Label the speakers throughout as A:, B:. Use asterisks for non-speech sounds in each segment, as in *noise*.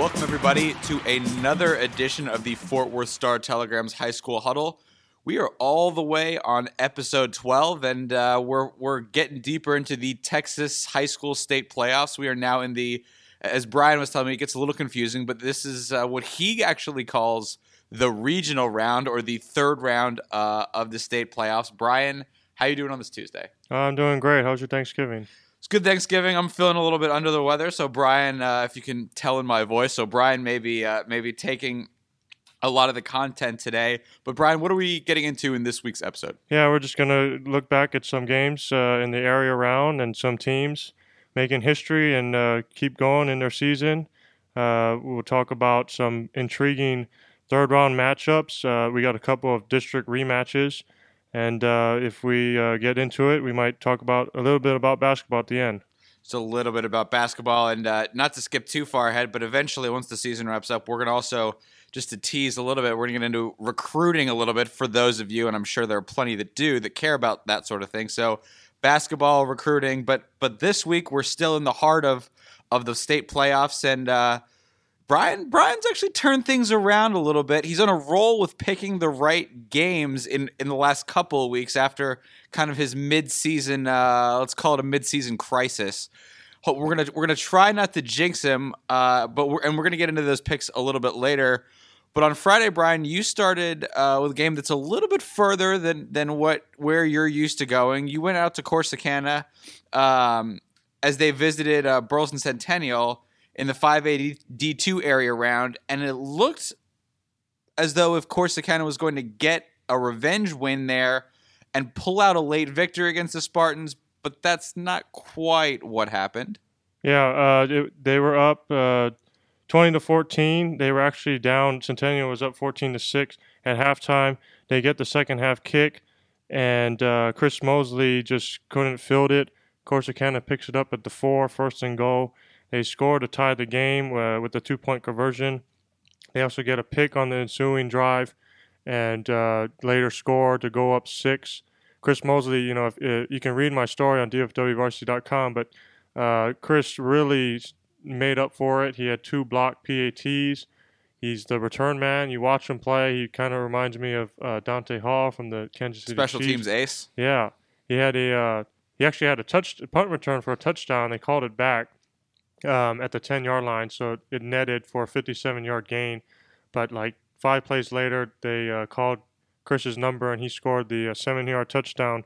A: Welcome, everybody, to another edition of the Fort Worth Star Telegram's High School Huddle. We are all the way on episode 12, and uh, we're, we're getting deeper into the Texas High School State Playoffs. We are now in the, as Brian was telling me, it gets a little confusing, but this is uh, what he actually calls the regional round or the third round uh, of the state playoffs. Brian, how you doing on this Tuesday?
B: I'm doing great. How's your Thanksgiving?
A: It's good Thanksgiving. I'm feeling a little bit under the weather, so Brian, uh, if you can tell in my voice, so Brian may be uh, maybe taking a lot of the content today. But Brian, what are we getting into in this week's episode?
B: Yeah, we're just gonna look back at some games uh, in the area around and some teams making history and uh, keep going in their season. Uh, we'll talk about some intriguing third round matchups. Uh, we got a couple of district rematches. And uh, if we uh, get into it, we might talk about a little bit about basketball at the end.
A: Just a little bit about basketball, and uh, not to skip too far ahead, but eventually, once the season wraps up, we're going to also just to tease a little bit. We're going to get into recruiting a little bit for those of you, and I'm sure there are plenty that do that care about that sort of thing. So, basketball recruiting, but but this week we're still in the heart of of the state playoffs, and uh, Brian Brian's actually turned things around a little bit. He's on a roll with picking the right games in in the last couple of weeks after kind of his mid-season uh, let's call it a mid-season crisis. We're gonna we're gonna try not to jinx him, uh, but we're, and we're gonna get into those picks a little bit later. But on Friday, Brian, you started uh, with a game that's a little bit further than than what where you're used to going. You went out to Corsicana um, as they visited uh, Burleson Centennial in the 580 D2 area round, and it looked as though if Corsicana was going to get a revenge win there and pull out a late victory against the Spartans, but that's not quite what happened.
B: Yeah, uh, it, they were up uh, 20 to 14. They were actually down. Centennial was up 14 to 6 at halftime. They get the second half kick, and uh, Chris Mosley just couldn't field it. Corsicana picks it up at the four, first and goal. They score to tie the game uh, with a two point conversion. They also get a pick on the ensuing drive and uh, later score to go up six. Chris Mosley, you know, if, uh, you can read my story on dfwvarsity.com, but uh, Chris really made up for it. He had two block PATs. He's the return man. You watch him play, he kind of reminds me of uh, Dante Hall from the Kansas City
A: Special
B: Chiefs.
A: teams ace.
B: Yeah, he had a uh, he actually had a touch punt return for a touchdown. They called it back um, at the 10 yard line, so it netted for a 57 yard gain. But like five plays later, they uh, called Chris's number and he scored the uh, seven yard touchdown,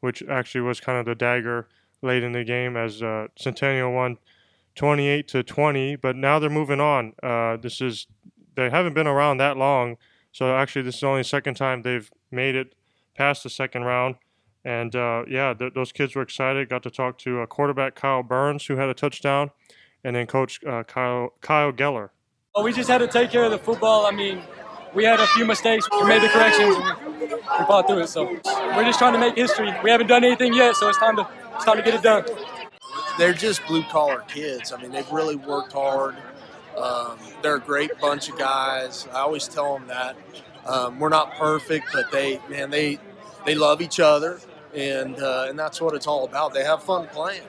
B: which actually was kind of the dagger late in the game as uh, Centennial won 28 to 20. But now they're moving on. Uh, this is they haven't been around that long, so actually this is only the second time they've made it past the second round. And uh, yeah, th- those kids were excited. Got to talk to uh, quarterback Kyle Burns, who had a touchdown, and then coach uh, Kyle Kyle Geller.
C: Well, we just had to take care of the football. I mean, we had a few mistakes. We made the corrections. And we fought through it. So we're just trying to make history. We haven't done anything yet, so it's time to it's time to get it done.
D: They're just blue collar kids. I mean, they've really worked hard. Um, they're a great bunch of guys. I always tell them that um, we're not perfect, but they man they they love each other and uh, and that's what it's all about. They have fun playing,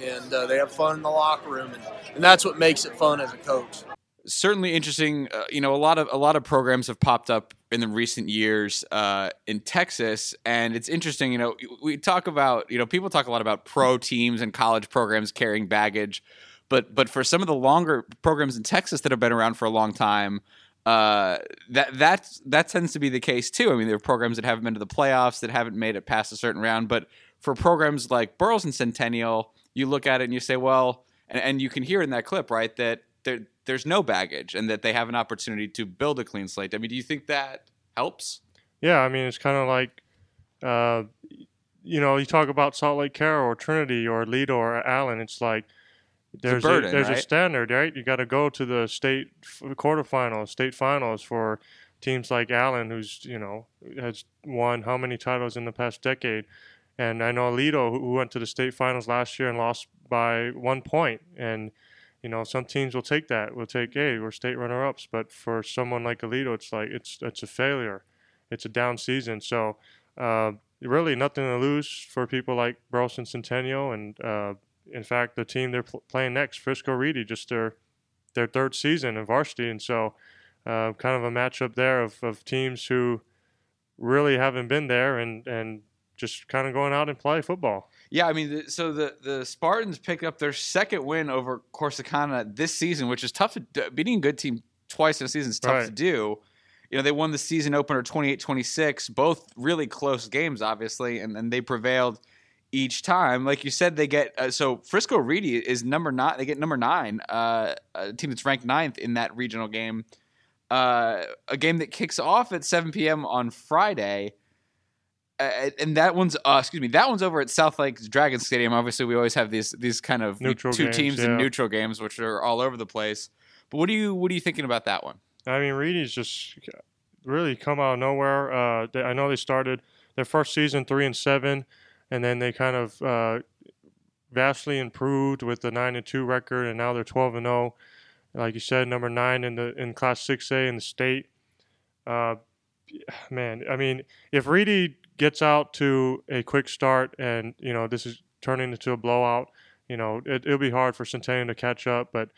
D: and uh, they have fun in the locker room, and, and that's what makes it fun as a coach.
A: Certainly interesting. Uh, you know, a lot of a lot of programs have popped up in the recent years uh, in Texas, and it's interesting. You know, we talk about you know people talk a lot about pro teams and college programs carrying baggage, but but for some of the longer programs in Texas that have been around for a long time uh, that that that tends to be the case too. I mean, there are programs that haven't been to the playoffs that haven't made it past a certain round, but for programs like Burleson Centennial, you look at it and you say, well, and, and you can hear in that clip, right, that there there's no baggage and that they have an opportunity to build a clean slate. I mean, do you think that helps?
B: Yeah, I mean, it's kind of like, uh, you know, you talk about South Lake Carroll or Trinity or Lido or Allen. It's like there's
A: a, burden,
B: a, there's
A: right?
B: a standard, right? You got to go to the state quarterfinals, state finals for teams like Allen, who's you know has won how many titles in the past decade, and I know Aledo, who went to the state finals last year and lost by one point. and you know some teams will take that, We'll take, hey, we're state runner-ups, but for someone like Aledo, it's like it's it's a failure, it's a down season, so. Uh, really, nothing to lose for people like Burleson Centennial and uh, in fact, the team they're pl- playing next, Frisco Reedy, just their their third season in varsity, and so uh, kind of a matchup there of, of teams who really haven't been there and and just kind of going out and play football.
A: Yeah, I mean, the, so the the Spartans picked up their second win over Corsicana this season, which is tough to beating a good team twice in a season is tough
B: Right.
A: to do. You know, they won the season opener 28-26, both really close games, obviously, and, and they prevailed each time. Like you said, they get uh, so Frisco Reedy is number nine. They get number nine, uh, a team that's ranked ninth in that regional game. Uh, a game that kicks off at 7 p.m. on Friday. Uh, and that one's uh, excuse me that one's over at South Lake Dragon Stadium. Obviously, we always have these these kind of
B: Neutral
A: two
B: games,
A: teams in
B: yeah.
A: neutral games, which are all over the place. But what do you what are you thinking about that one?
B: I mean, Reedy's just really come out of nowhere. Uh, they, I know they started their first season three and seven, and then they kind of uh, vastly improved with the nine and two record, and now they're twelve and zero. Like you said, number nine in the in Class Six A in the state. Uh, man, I mean, if Reedy gets out to a quick start, and you know this is turning into a blowout, you know it, it'll be hard for Centennial to catch up, but.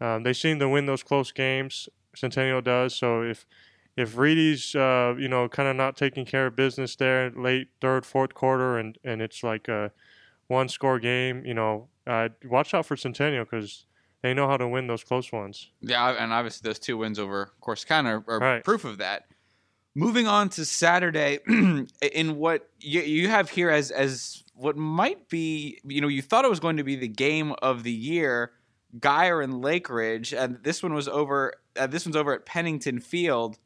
B: Um, they seem to win those close games. Centennial does. So if if Reedy's uh, you know kind of not taking care of business there late third fourth quarter and and it's like a one score game, you know, uh, watch out for Centennial because they know how to win those close ones.
A: Yeah, and obviously those two wins over Corsicana are, are
B: Right.
A: proof of that. Moving on to Saturday, *clears throat* in what you, you have here as as what might be, you know, you thought it was going to be the game of the year, Guyer and Lake Ridge, and this one was over. Uh, this one's over at Pennington Field,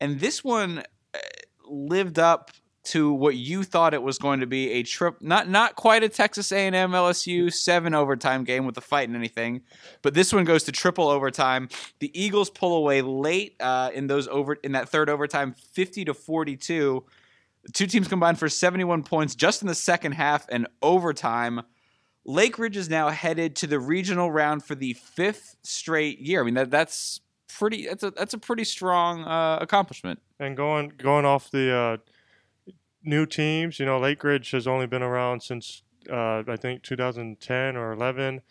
A: and this one uh, lived up to what you thought it was going to be a trip not not quite a Texas A&M LSU 7 overtime game with a fight and anything but this one goes to triple overtime. The Eagles pull away late uh, in those over in that third overtime 50 to 42 two teams combined for 71 points just in the second half and overtime. Lake Ridge is now headed to the regional round for the fifth straight year. I mean that that's pretty that's a that's a pretty strong uh, accomplishment.
B: And going going off the uh, new teams, you know, Lake Ridge has only been around since uh, I think 2010 or 11,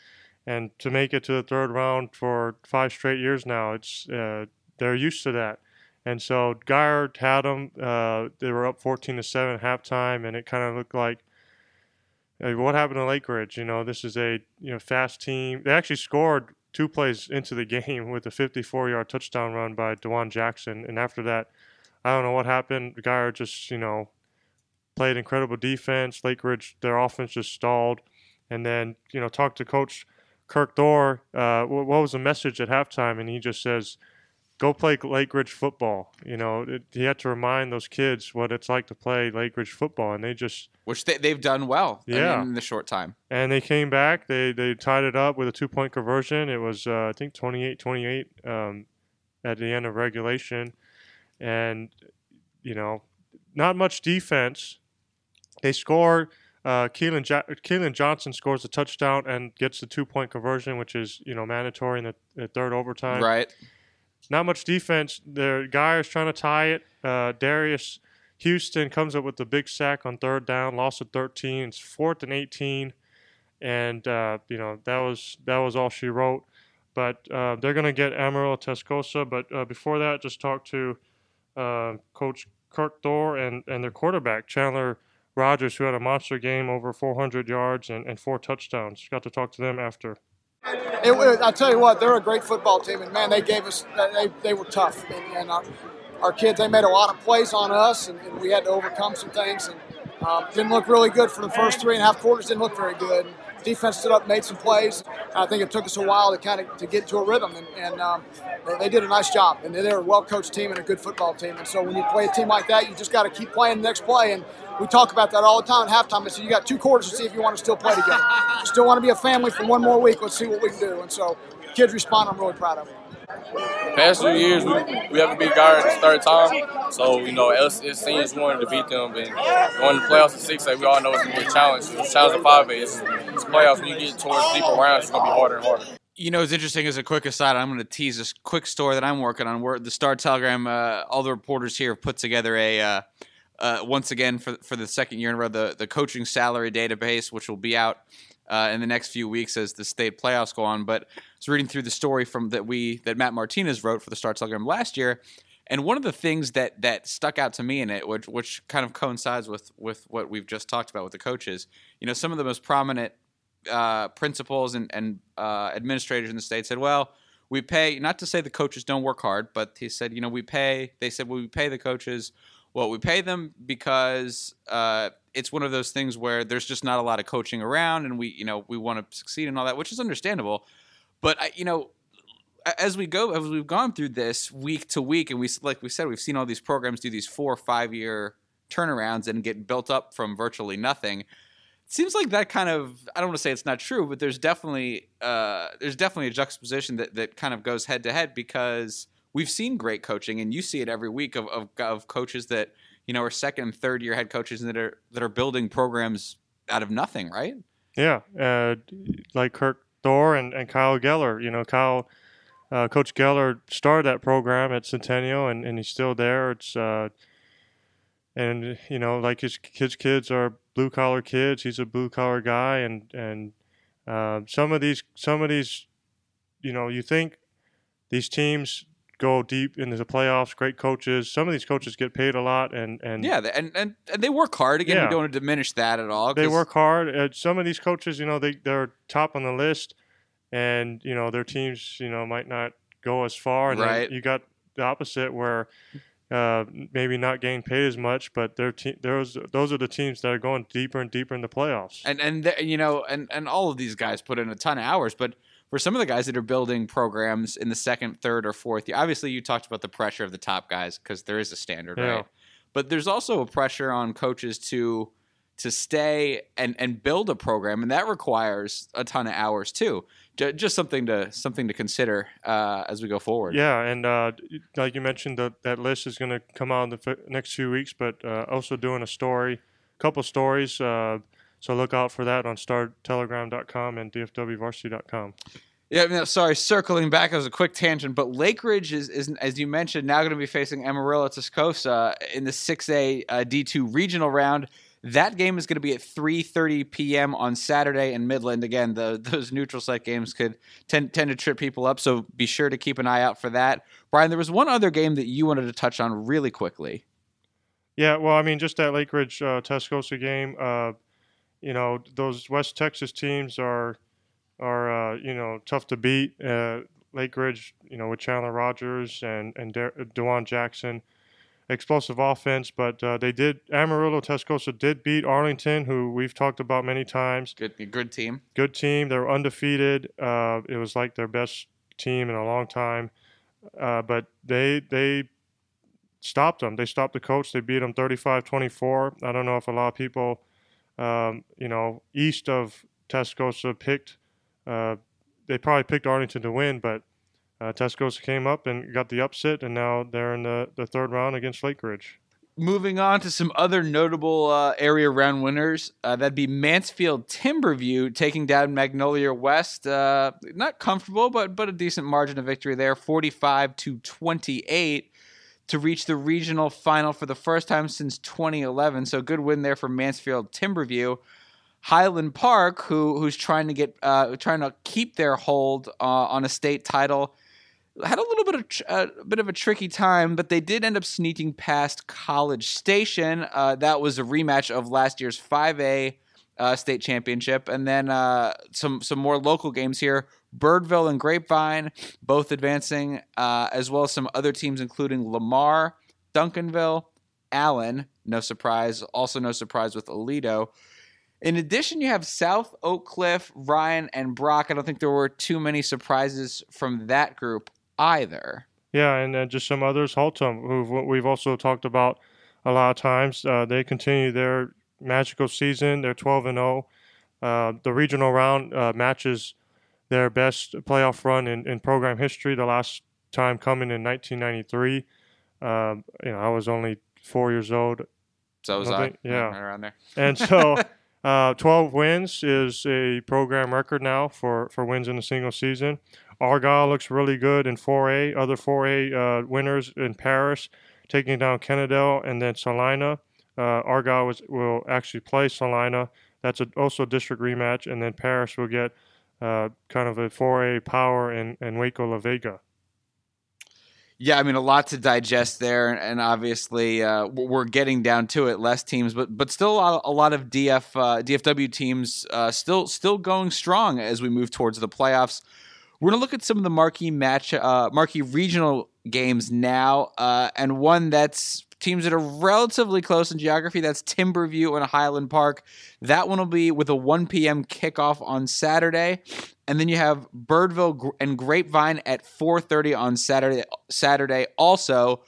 B: and to make it to the third round for five straight years now, it's uh, they're used to that. And so Guyer had them. Uh, they were up 14 to seven halftime, and it kind of looked like. uh, What happened to Lake Ridge? You know, this is a you know fast team. They actually scored two plays into the *laughs* game with a 54-yard touchdown run by Dewan Jackson, and after that, I don't know what happened. Guyer just you know played incredible defense. Lake Ridge, their offense just stalled, and then you know talked to Coach Kirk Thor. Uh, what was the message at halftime? And he just says, "Go play Lake Ridge football." You know, it, he had to remind those kids what it's like to play Lake Ridge football, and they just
A: which they, they've done well in-
B: Yeah.
A: in the short time
B: and they came back. They they tied it up with a two point conversion. It was uh, I think 28-28 um, at the end of regulation, and you know, not much defense. They score. Uh, Keelan, ja- Keelan Johnson scores a touchdown and gets the two point conversion, which is you know mandatory in the, the third overtime
A: right
B: not much defense. The guy is trying to tie it. Uh, Darius Houston comes up with the big sack on third down, loss of 13. It's fourth and 18, and uh, you know that was that was all she wrote. But uh, they're gonna get Amarillo Tascosa. But uh, before that, just talk to uh, Coach Kirk Thor and and their quarterback Chandler Rogers, who had a monster game, over 400 yards and, and four touchdowns. Got to talk to them after.
E: It, was- I tell you what, they're a great football team, and man, they gave us they, they were tough, and, and our, our kids they made a lot of plays on us, and, and we had to overcome some things, and um, didn't look really good for the first three and a half quarters. Didn't look very good. Defense stood up, made some plays. I think it took us a while to kind of to get to a rhythm, and, and um, they, they did a nice job. And they're a well-coached team and a good football team. And so when you play a team like that, you just got to keep playing the next play. And we talk about that all the time at halftime. So you got two quarters to see if you want to still play together. You still want to be a family for one more week. Let's see what we can do. And so kids respond. I'm really proud of them.
F: Past few years, we, we haven't beat Guard the third time. So, you know, us as seniors wanted to beat them. And going to playoffs at 6A, we all know it's going to be a challenge. It's a challenge at 5A. It's, it's playoffs. When you get towards deeper rounds, it's going to be harder and harder.
A: You know, it's interesting as a quick aside. I'm going to tease this quick story that I'm working on. Where the Star Telegram, uh, all the reporters here have put together a uh, uh, once again for for the second year in a row the the coaching salary database, which will be out uh, in the next few weeks as the state playoffs go on. But I was reading through the story from that we that Matt Martinez wrote for the Star Telegram last year, and one of the things that that stuck out to me in it, which which kind of coincides with with what we've just talked about with the coaches, you know, some of the most prominent uh, principals and and uh, administrators in the state said, well. We pay not to say the coaches don't work hard, but he said, you know, we pay. They said, well, we pay the coaches well, we pay them because uh, it's one of those things where there's just not a lot of coaching around, and we, you know, we want to succeed and all that, which is understandable. But I, you know, as we go, as we've gone through this week to week, and we, like we said, we've seen all these programs do these four or five year turnarounds and get built up from virtually nothing. It seems like that kind of I don't want to say it's not true, but there's definitely uh, there's definitely a juxtaposition that that kind of goes head to head because we've seen great coaching, and you see it every week of, of, of coaches that you know are second and third year head coaches that are that are building programs out of nothing, right?
B: Yeah, uh, like Kirk Thor and, and Kyle Geller. You know, Kyle, uh, Coach Geller started that program at Centennial, and, and he's still there. It's uh, and you know, like his his kids are blue collar kids. He's a blue collar guy, and and uh, some of these some of these, you know, you think these teams go deep into the playoffs. Great coaches. Some of these coaches get paid a lot, and and
A: yeah, and and, and they work hard. Again,
B: Yeah.
A: we don't want to diminish that at all.
B: They work hard. Uh, some of these coaches, you know, they they're top on the list, and you know their teams, you know, might not go as far. And
A: Right.
B: you got the opposite where. Uh, maybe not getting paid as much, but their te- those those are the teams that are going deeper and deeper in the playoffs.
A: and and the, you know, and and all of these guys put in a ton of hours, but. For some of the guys that are building programs in the second, third, or fourth year, obviously you talked about the pressure of the top guys because there is a standard,
B: Yeah.
A: right? But there's also a pressure on coaches to to stay and and build a program, and that requires a ton of hours too. Ju- Just something to something to consider uh, as we go forward.
B: Yeah, and uh, like you mentioned, the, that list is going to come out in the f- next few weeks, but uh, also doing a story, a couple stories. Uh, so look out for that on startelegram.com and dfwvarsity.com.
A: Yeah, no, sorry, circling back as a quick tangent, but Lake Ridge is, is as you mentioned, now going to be facing Amarillo Tascosa in the 6A uh, D2 regional round. That game is going to be at 3:30 p.m. on Saturday in Midland. Again, the, *laughs* those neutral site games could tend, tend to trip people up, so be sure to keep an eye out for that. Brian, there was one other game that you wanted to touch on really quickly.
B: Yeah, well, I mean, just that Lake Ridge uh, Tascosa game. Uh, you know, those West Texas teams are are uh, you know tough to beat. Uh, Lake Ridge, you know, with Chandler Rogers and and De- Dewan Jackson, explosive offense. But uh, they did Amarillo Tascosa did beat Arlington, who we've talked about many times.
A: Good, good team.
B: Good team. They were undefeated. Uh, it was like their best team in a long time. Uh, but they they stopped them. They stopped the coach. They beat them 35-24. I don't know if a lot of people, um, you know, east of Tascosa picked. Uh, they probably picked Arlington to win, but uh, Tascosa came up and got the upset, and now they're in the, the third round against Lake Ridge.
A: Moving on to some other notable uh, area round winners, uh, that'd be Mansfield Timberview taking down Magnolia West. Uh, not comfortable, but but a decent margin of victory there, forty-five to twenty-eight, to reach the regional final for the first time since 2011. So good win there for Mansfield Timberview. Highland Park, who who's trying to get uh, trying to keep their hold uh, on a state title, had a little bit of tr- a bit of a tricky time, but they did end up sneaking past College Station. Uh, that was a rematch of last year's 5A uh, state championship, and then uh, some some more local games here. Birdville and Grapevine both advancing, uh, as well as some other teams, including Lamar, Duncanville, Allen. No surprise. Also, no surprise with Aledo. In addition, you have South Oak Cliff, Ryan, and Brock. I don't think there were too many surprises from that group either.
B: Yeah, and then just some others, Haltom, who we've also talked about a lot of times. Uh, they continue their magical season. They're 12 and 0. Uh, the regional round uh, matches their best playoff run in, in program history. The last time coming in 1993. Um, you know, I was only four years old,
A: So was
B: Nothing-
A: I.
B: yeah.
A: Around there.
B: and so *laughs* uh, 12 wins is a program record now for, for wins in a single season. Argyle looks really good in 4A. Other 4A uh, winners in Paris, taking down Kennedale and then Celina. Uh, Argyle was, will actually play Celina That's a, also a district rematch, and then Paris will get uh, kind of a 4A power and, and Waco La Vega.
A: Yeah, I mean a lot to digest there, and obviously uh, we're getting down to it. Less teams, but but still a lot, a lot of DF uh, DFW teams uh, still still going strong as we move towards the playoffs. We're gonna look at some of the marquee match, uh, marquee regional games now, uh, and one that's teams that are relatively close in geography. That's Timberview and Highland Park. That one will be with a 1 p.m. kickoff on Saturday, and then you have Birdville and Grapevine at 4:30 on Saturday. Saturday also.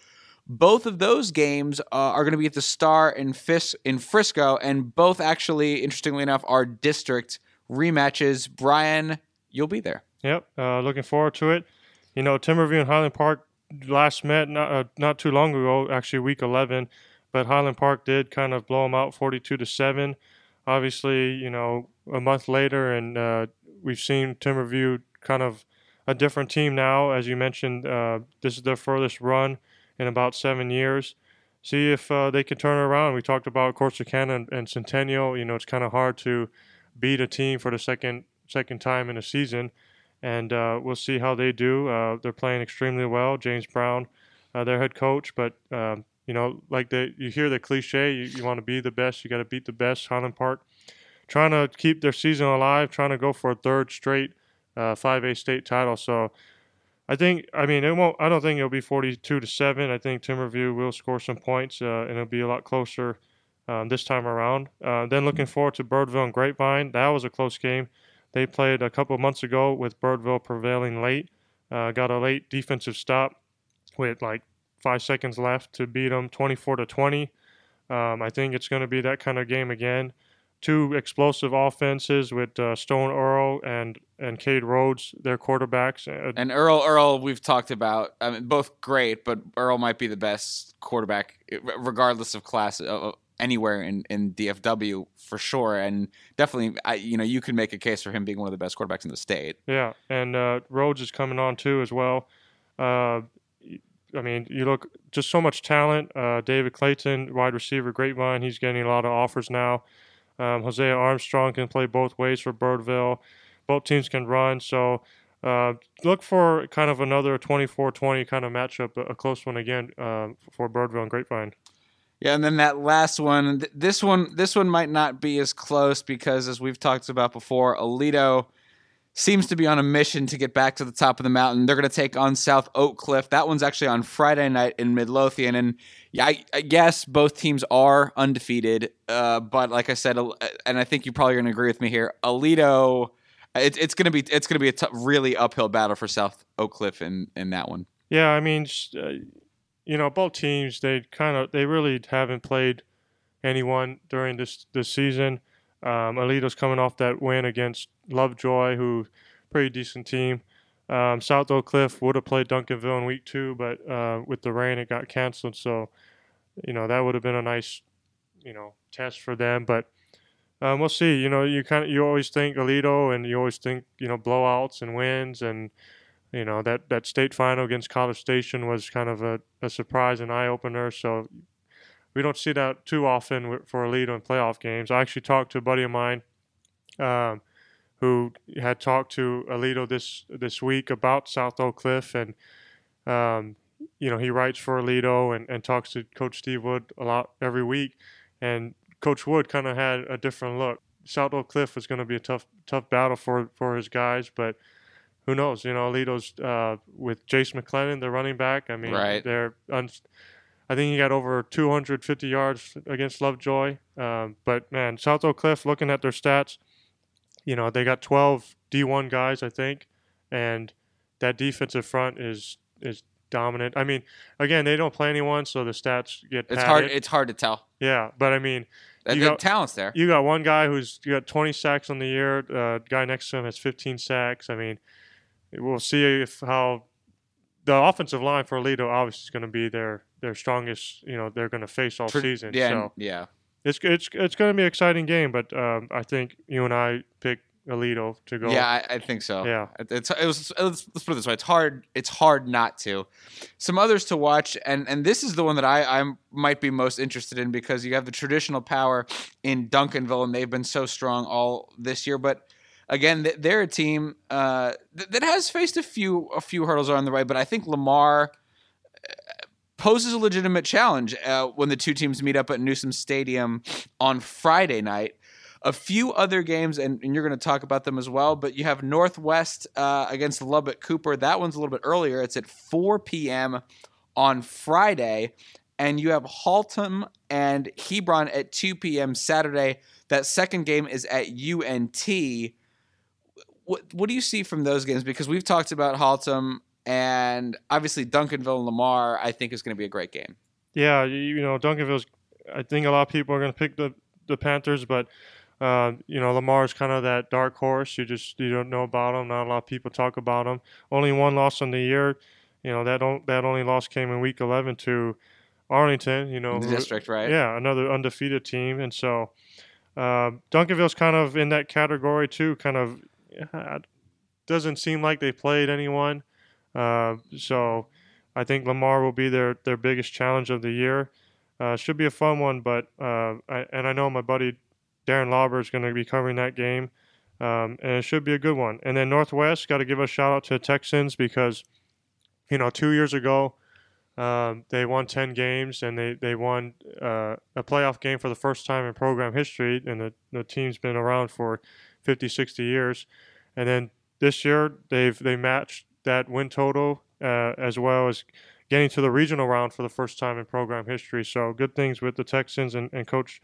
A: Both of those games uh, are going to be at the Star in, Fis- in Frisco, and both actually, interestingly enough, are district rematches. Brian, you'll be there.
B: Yep, uh, looking forward to it. You know, Timberview and Highland Park last met not uh, not too long ago, actually week 11, but Highland Park did kind of blow them out 42 to seven. Obviously, you know, a month later, and uh, we've seen Timberview kind of a different team now. As you mentioned, uh, this is their furthest run in about seven years. See if uh, they can turn it around. We talked about Corsicana and, and Centennial. You know, it's kind of hard to beat a team for the second second time in a season, and uh, we'll see how they do. Uh, they're playing extremely well. James Brown, uh, their head coach, but um, you know, like you hear the cliche, you, you want to be the best, you got to beat the best. Highland Park trying to keep their season alive, trying to go for a third straight uh, 5A state title. So I think, I mean, it won't. I don't think it'll be 42 to seven. I think Timberview will score some points, uh, and it'll be a lot closer um, this time around. Uh, then looking forward to Birdville and Grapevine. That was a close game. They played a couple months ago with Birdville prevailing late. Uh, got a late defensive stop with like five seconds left to beat them 24 to 20. Um, I think it's going to be that kind of game again two explosive offenses with uh, Stone Earl and and Cade Rhodes, their quarterbacks. Uh,
A: and Earl Earl, we've talked about. I mean, both great, but Earl might be the best quarterback, regardless of class, uh, anywhere in in DFW for sure. And definitely, I, you know, you can make a case for him being one of the best quarterbacks in the state.
B: Yeah, and uh, Rhodes is coming on too as well. Uh, I mean, you look just so much talent. Uh, David Clayton, wide receiver, Grapevine, he's getting a lot of offers now. Um, Hosea Armstrong can play both ways for Birdville. Both teams can run. So uh, look for kind of another 24 20 kind of matchup, a close one again uh, for Birdville and Grapevine.
A: Yeah, and then that last one, this one, this one might not be as close because, as we've talked about before, Aledo seems to be on a mission to get back to the top of the mountain. They're going to take on South Oak Cliff. That one's actually on Friday night in Midlothian, and yeah, I, I guess both teams are undefeated. Uh, but like I said, and I think you're probably going to agree with me here, Aledo. It, it's going to be it's going to be a t- really uphill battle for South Oak Cliff in in that one.
B: Yeah, I mean, uh, you know, both teams they kind of they really haven't played anyone during this this season. Um, Aledo's coming off that win against Lovejoy, who pretty decent team. Um, South Oak Cliff would have played Duncanville in week two, but uh, with the rain, it got canceled. So, you know, that would have been a nice, you know, test for them. But um, we'll see. You know, you kind of you always think Aledo, and you always think you know blowouts and wins, and you know that that state final against College Station was kind of a, a surprise and eye opener. So we don't see that too often for Aledo in playoff games. I actually talked to a buddy of mine um, who had talked to Aledo this this week about South Oak Cliff, and um, you know he writes for Aledo and, and talks to Coach Steve Wood a lot every week, and Coach Wood kind of had a different look. South Oak Cliff was going to be a tough tough battle for for his guys, but who knows? You know, Aledo's uh, with Jase McClellan, the running back. I mean,
A: right.
B: they're un- I think he got over 250 yards against Lovejoy. Um, but man, South Oak Cliff, looking at their stats, you know they got 12 D1 guys, I think, and that defensive front is is dominant. I mean, again, they don't play anyone, so the stats get.
A: It's hard. It's hard to tell.
B: Yeah, but I mean,
A: you got, talent's there.
B: You got one guy who's you got 20 sacks on the year. Uh, guy next to him has 15 sacks. I mean, we'll see if how the offensive line for Aledo obviously is going to be their their strongest. You know, they're going to face all season.
A: Yeah,
B: so
A: yeah.
B: It's it's it's going to be an exciting game, but um, I think you and I pick Aledo to go.
A: Yeah, I, I think so.
B: Yeah.
A: It's it was let's, let's put it this way: it's hard. It's hard not to. Some others to watch, and and this is the one that I I might be most interested in because you have the traditional power in Duncanville, and they've been so strong all this year. But again, they're a team uh, that has faced a few a few hurdles on the way. But I think Lamar uh, poses a legitimate challenge uh, when the two teams meet up at Newsom Stadium on Friday night a few other games, and, and you're going to talk about them as well. But you have Northwest uh, against Lubbock Cooper. That one's a little bit earlier. It's at 4 p.m. on Friday, and you have Haltom and Hebron at 2 p.m. Saturday. That second game is at UNT. What what do you see from those games? Because we've talked about Haltom and obviously Duncanville and Lamar. I think is going to be a great game.
B: Yeah, you, know, Duncanville's. I think a lot of people are going to pick the the Panthers, but uh, you know, Lamar's kind of that dark horse. You just you don't know about him. Not a lot of people talk about him. Only one loss on the year. You know that don't, that only loss came in week 11 to Arlington. You know,
A: the
B: who-
A: district, right?
B: yeah, another undefeated team, and so uh, Duncanville's kind of in that category too. Kind of *laughs* doesn't seem like they played anyone. Uh, so I think Lamar will be their their biggest challenge of the year. Uh, should be a fun one, but uh, I, and I know my buddy Darren Lauber is going to be covering that game, um, and it should be a good one. And then Northwest got to give a shout out to the Texans because, you know, two years ago um, they won 10 games and they, they won uh, a playoff game for the first time in program history. And the, the team's been around for 50, 60 years. And then this year they've they matched that win total uh, as well as getting to the regional round for the first time in program history. So good things with the Texans and, and Coach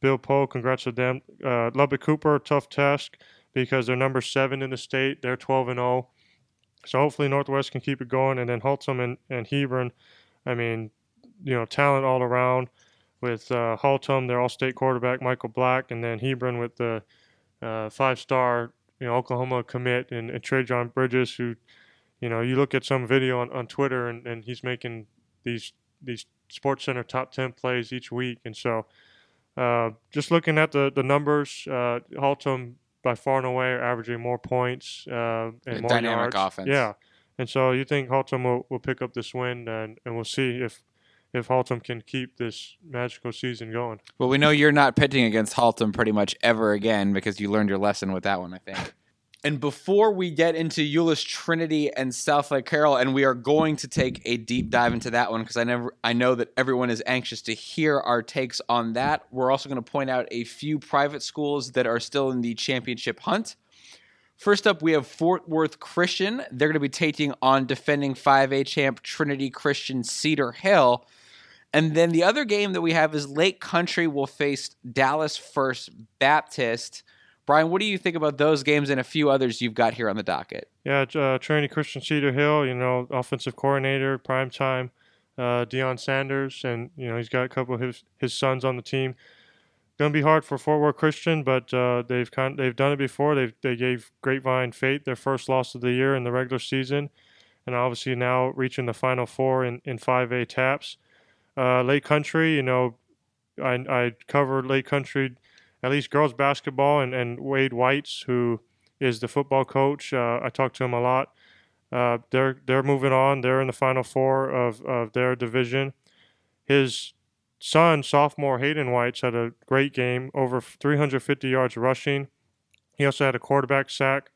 B: Bill Poe. Congrats to them. Uh, Lubbock Cooper, tough task because they're number seven in the state. They're 12 and 0. So hopefully Northwest can keep it going, and then Haltom and, and Hebron, I mean, you know, talent all around. With uh, Haltom, their all-state quarterback Michael Black, and then Hebron with the uh, five-star, you know, Oklahoma commit and, and Trejan Bridges, who, you know, you look at some video on, on Twitter, and, and he's making these these Sports Center top ten plays each week, and so uh, just looking at the the numbers, uh, Haltom by far and away are averaging more points uh, and more
A: dynamic
B: yards.
A: offense.
B: Yeah, and so you think Haltom will, will pick up this win, and, and we'll see if if Haltom can keep this magical season going.
A: Well, we know you're not pitching against Haltom pretty much ever again because you learned your lesson with that one, I think. *laughs* And before we get into Euless Trinity and South Lake Carroll, and we are going to take a deep dive into that one because I never, I know that everyone is anxious to hear our takes on that. We're also going to point out a few private schools that are still in the championship hunt. First up, we have Fort Worth Christian. They're going to be taking on defending 5A champ Trinity Christian Cedar Hill. And then the other game that we have is Lake Country will face Dallas First Baptist. Brian, what do you think about those games and a few others you've got here on the docket?
B: Yeah, uh, Trinity Christian Cedar Hill, you know, offensive coordinator, prime time, uh, Deion Sanders, and you know he's got a couple of his his sons on the team. Going to be hard for Fort Worth Christian, but uh, they've kind they've done it before. They they gave Grapevine Faith their first loss of the year in the regular season, and obviously now reaching the Final Four in in 5A TAPPS. Uh, Lake Country, you know, I I covered Lake Country, at least girls basketball, and and Wade Whites who is the football coach. Uh, I talked to him a lot. Uh, they're they're moving on. They're in the final four of, of their division. His son, sophomore Hayden Whites, had a great game, over 350 yards rushing. He also had a quarterback sack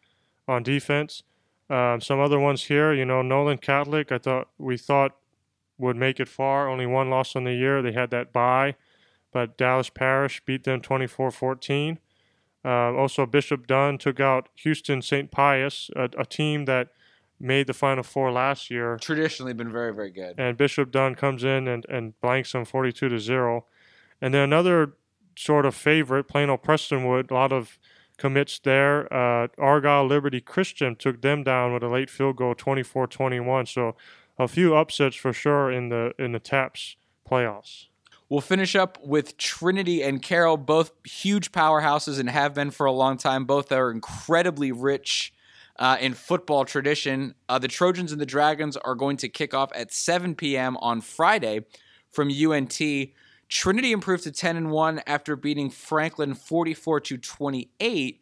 B: on defense. Um, some other ones here, you know, Nolan Catholic. I thought we thought would make it far. Only one loss on the year. They had that bye, but Dallas Parish beat them 24-14. Uh, also, Bishop Dunne took out Houston St. Pius, a, a team that made the Final Four last year.
A: Traditionally been very, very good.
B: And Bishop Dunne comes in and, and blanks them 42 to 0. And then another sort of favorite, Plano Prestonwood, a lot of commits there. Uh, Argyle Liberty Christian took them down with a late field goal, 24 21. So a few upsets for sure in the in the TAPPS playoffs.
A: We'll finish up with Trinity and Carroll, both huge powerhouses and have been for a long time. Both are incredibly rich uh, in football tradition. Uh, the Trojans and the Dragons are going to kick off at 7 p.m. on Friday from UNT. Trinity improved to 10 and 1 after beating Franklin 44 to 28.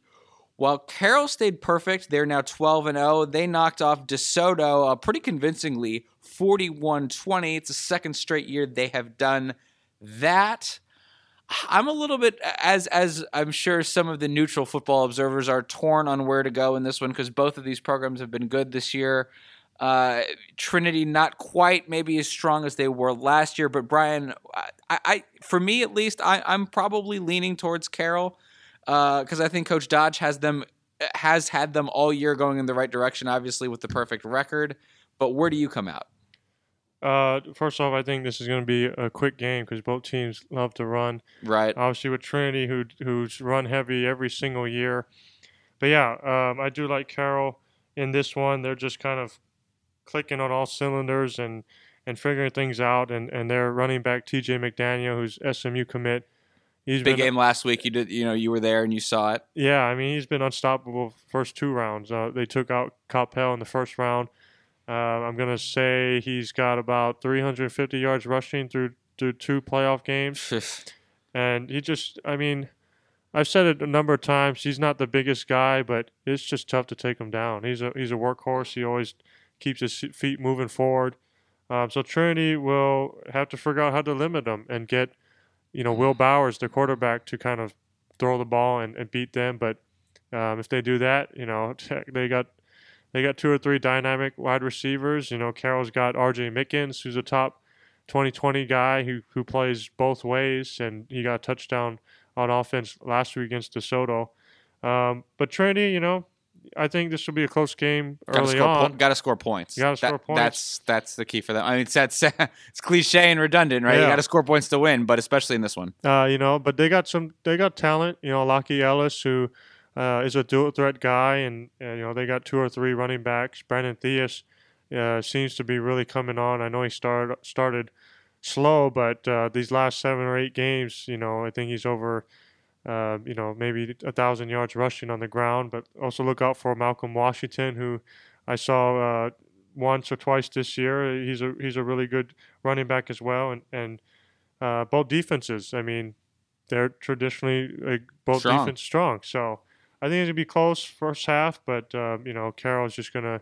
A: While Carroll stayed perfect, they're now 12 and 0. They knocked off DeSoto uh, pretty convincingly, 41-20. It's a second straight year they have done that. I'm a little bit as as I'm sure some of the neutral football observers are torn on where to go in this one because both of these programs have been good this year. Uh, Trinity not quite maybe as strong as they were last year, but Brian, I, I for me at least, I, I'm probably leaning towards Carroll because uh, I think Coach Dodge has them has had them all year going in the right direction. Obviously, with the perfect record, but where do you come out?
B: Uh, first off, I think this is going to be a quick game because both teams love to run.
A: Right.
B: Obviously, with Trinity, who who's run heavy every single year. But yeah, um, I do like Carroll in this one. They're just kind of clicking on all cylinders and and figuring things out. And and their running back T.J. McDaniel, who's SMU commit.
A: He's big game last week. You did, you know, you were there and you saw it.
B: Yeah, I mean, he's been unstoppable first two rounds. Uh, they took out Coppell in the first round. Uh, I'm gonna say he's got about 350 yards rushing through through two playoff games, *laughs* and he just, I mean, I've said it a number of times. He's not the biggest guy, but it's just tough to take him down. He's a he's a workhorse. He always keeps his feet moving forward. Um, so Trinity will have to figure out how to limit him and get, you know, Will Bowers, the quarterback, to kind of throw the ball and, and beat them. But um, if they do that, you know, they got they got two or three dynamic wide receivers. You know, Carroll's got R.J. Mickens, who's a top 2020 guy who who plays both ways, and he got touchdown on offense last week against DeSoto. Um, but Trinity, you know, I think this will be a close game early
A: gotta
B: on.
A: Po- got to score points.
B: You got to score points.
A: That's that's the key for them. I mean, it's that's *laughs* it's cliche and redundant, right?
B: Yeah.
A: You got to score points to win, but especially in this one.
B: Uh, you know, but they got some. They got talent. You know, Lockie Ellis, who uh, is a dual threat guy, and, and, you know they got two or three running backs. Brandon Theus uh, seems to be really coming on. I know he started started slow, but uh, these last seven or eight games, you know, I think he's over. Uh, you know, maybe a thousand yards rushing on the ground, but also look out for Malcolm Washington, who I saw uh, once or twice this year. He's a he's a really good running back as well, and and uh, both defenses. I mean, they're traditionally like, both
A: Strong.
B: defense strong. So I think it's gonna be close first half, but um, you know Carroll's just gonna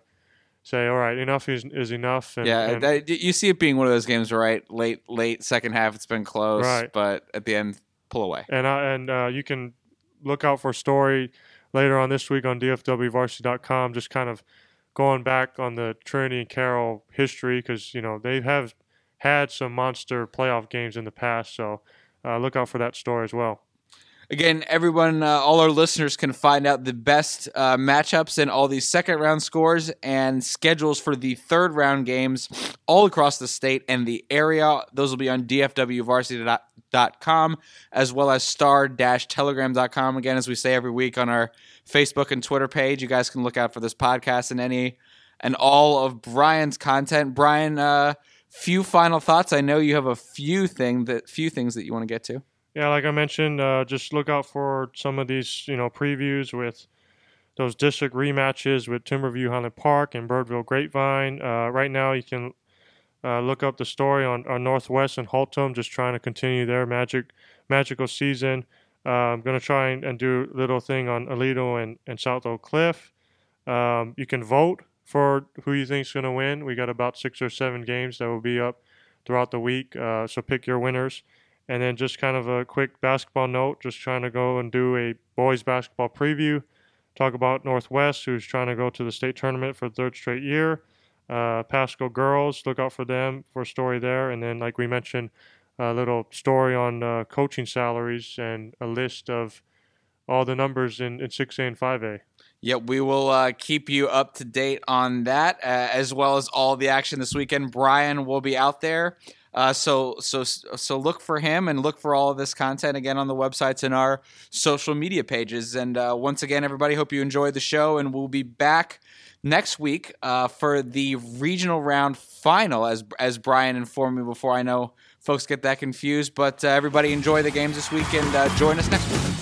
B: say, all right, enough is, is enough. And,
A: yeah,
B: and,
A: that, you see it being one of those games, right? Late, late second half, it's been close,
B: Right.
A: but at the end, pull away.
B: and I, and uh, you can look out for a story later on this week on DFWVarsity.com, just kind of going back on the Trinity and Carroll history because you know they have had some monster playoff games in the past. So uh, look out for that story as well.
A: Again, everyone, uh, all our listeners can find out the best uh, matchups and all these second round scores and schedules for the third round games all across the state and the area. Those will be on dfwvarsity.com as well as star-telegram.com. Again, as we say every week on our Facebook and Twitter page, you guys can look out for this podcast and any and all of Brian's content. Brian, uh, few final thoughts. I know you have a few thing that few things that you want to get to.
B: Yeah, like I mentioned, uh, just look out for some of these, you know, previews with those district rematches with Timberview Highland Park and Birdville Grapevine. Uh, right now, you can uh, look up the story on, on Northwest and Haltom, just trying to continue their magic magical season. Uh, I'm going to try and, and do a little thing on Aledo and, and South Oak Cliff. Um, you can vote for who you think is going to win. We got about six or seven games that will be up throughout the week, uh, so pick your winners. And then just kind of a quick basketball note, just trying to go and do a boys basketball preview. Talk about Northwest, who's trying to go to the state tournament for the third straight year. Uh, Paschal girls, look out for them for a story there. And then, like we mentioned, a little story on uh, coaching salaries and a list of all the numbers in, in 6A and 5A.
A: Yep, we will uh, keep you up to date on that, uh, as well as all the action this weekend. Brian will be out there, uh, so so so look for him and look for all of this content again on the websites and our social media pages. And uh, once again, everybody, hope you enjoyed the show, and we'll be back next week uh, for the regional round final, as as Brian informed me before. I know folks get that confused, but uh, everybody enjoy the games this week and uh, join us next week.